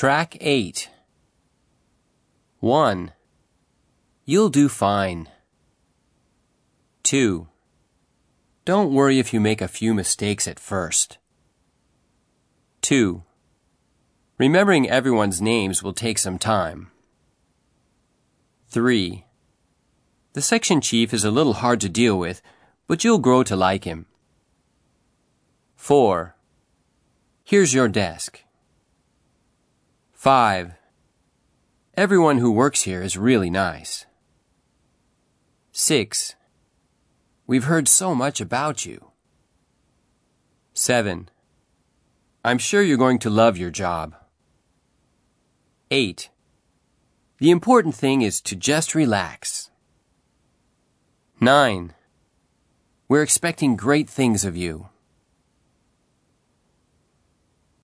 Track 8 1. You'll do fine. 2. Don't worry if you make a few mistakes at first. 2. Remembering everyone's names will take some time. 3. The section chief is a little hard to deal with, but you'll grow to like him. 4. Here's your desk. 5. Everyone who works here is really nice. 6. We've heard so much about you. 7. I'm sure you're going to love your job. 8. The important thing is to just relax. 9. We're expecting great things of you.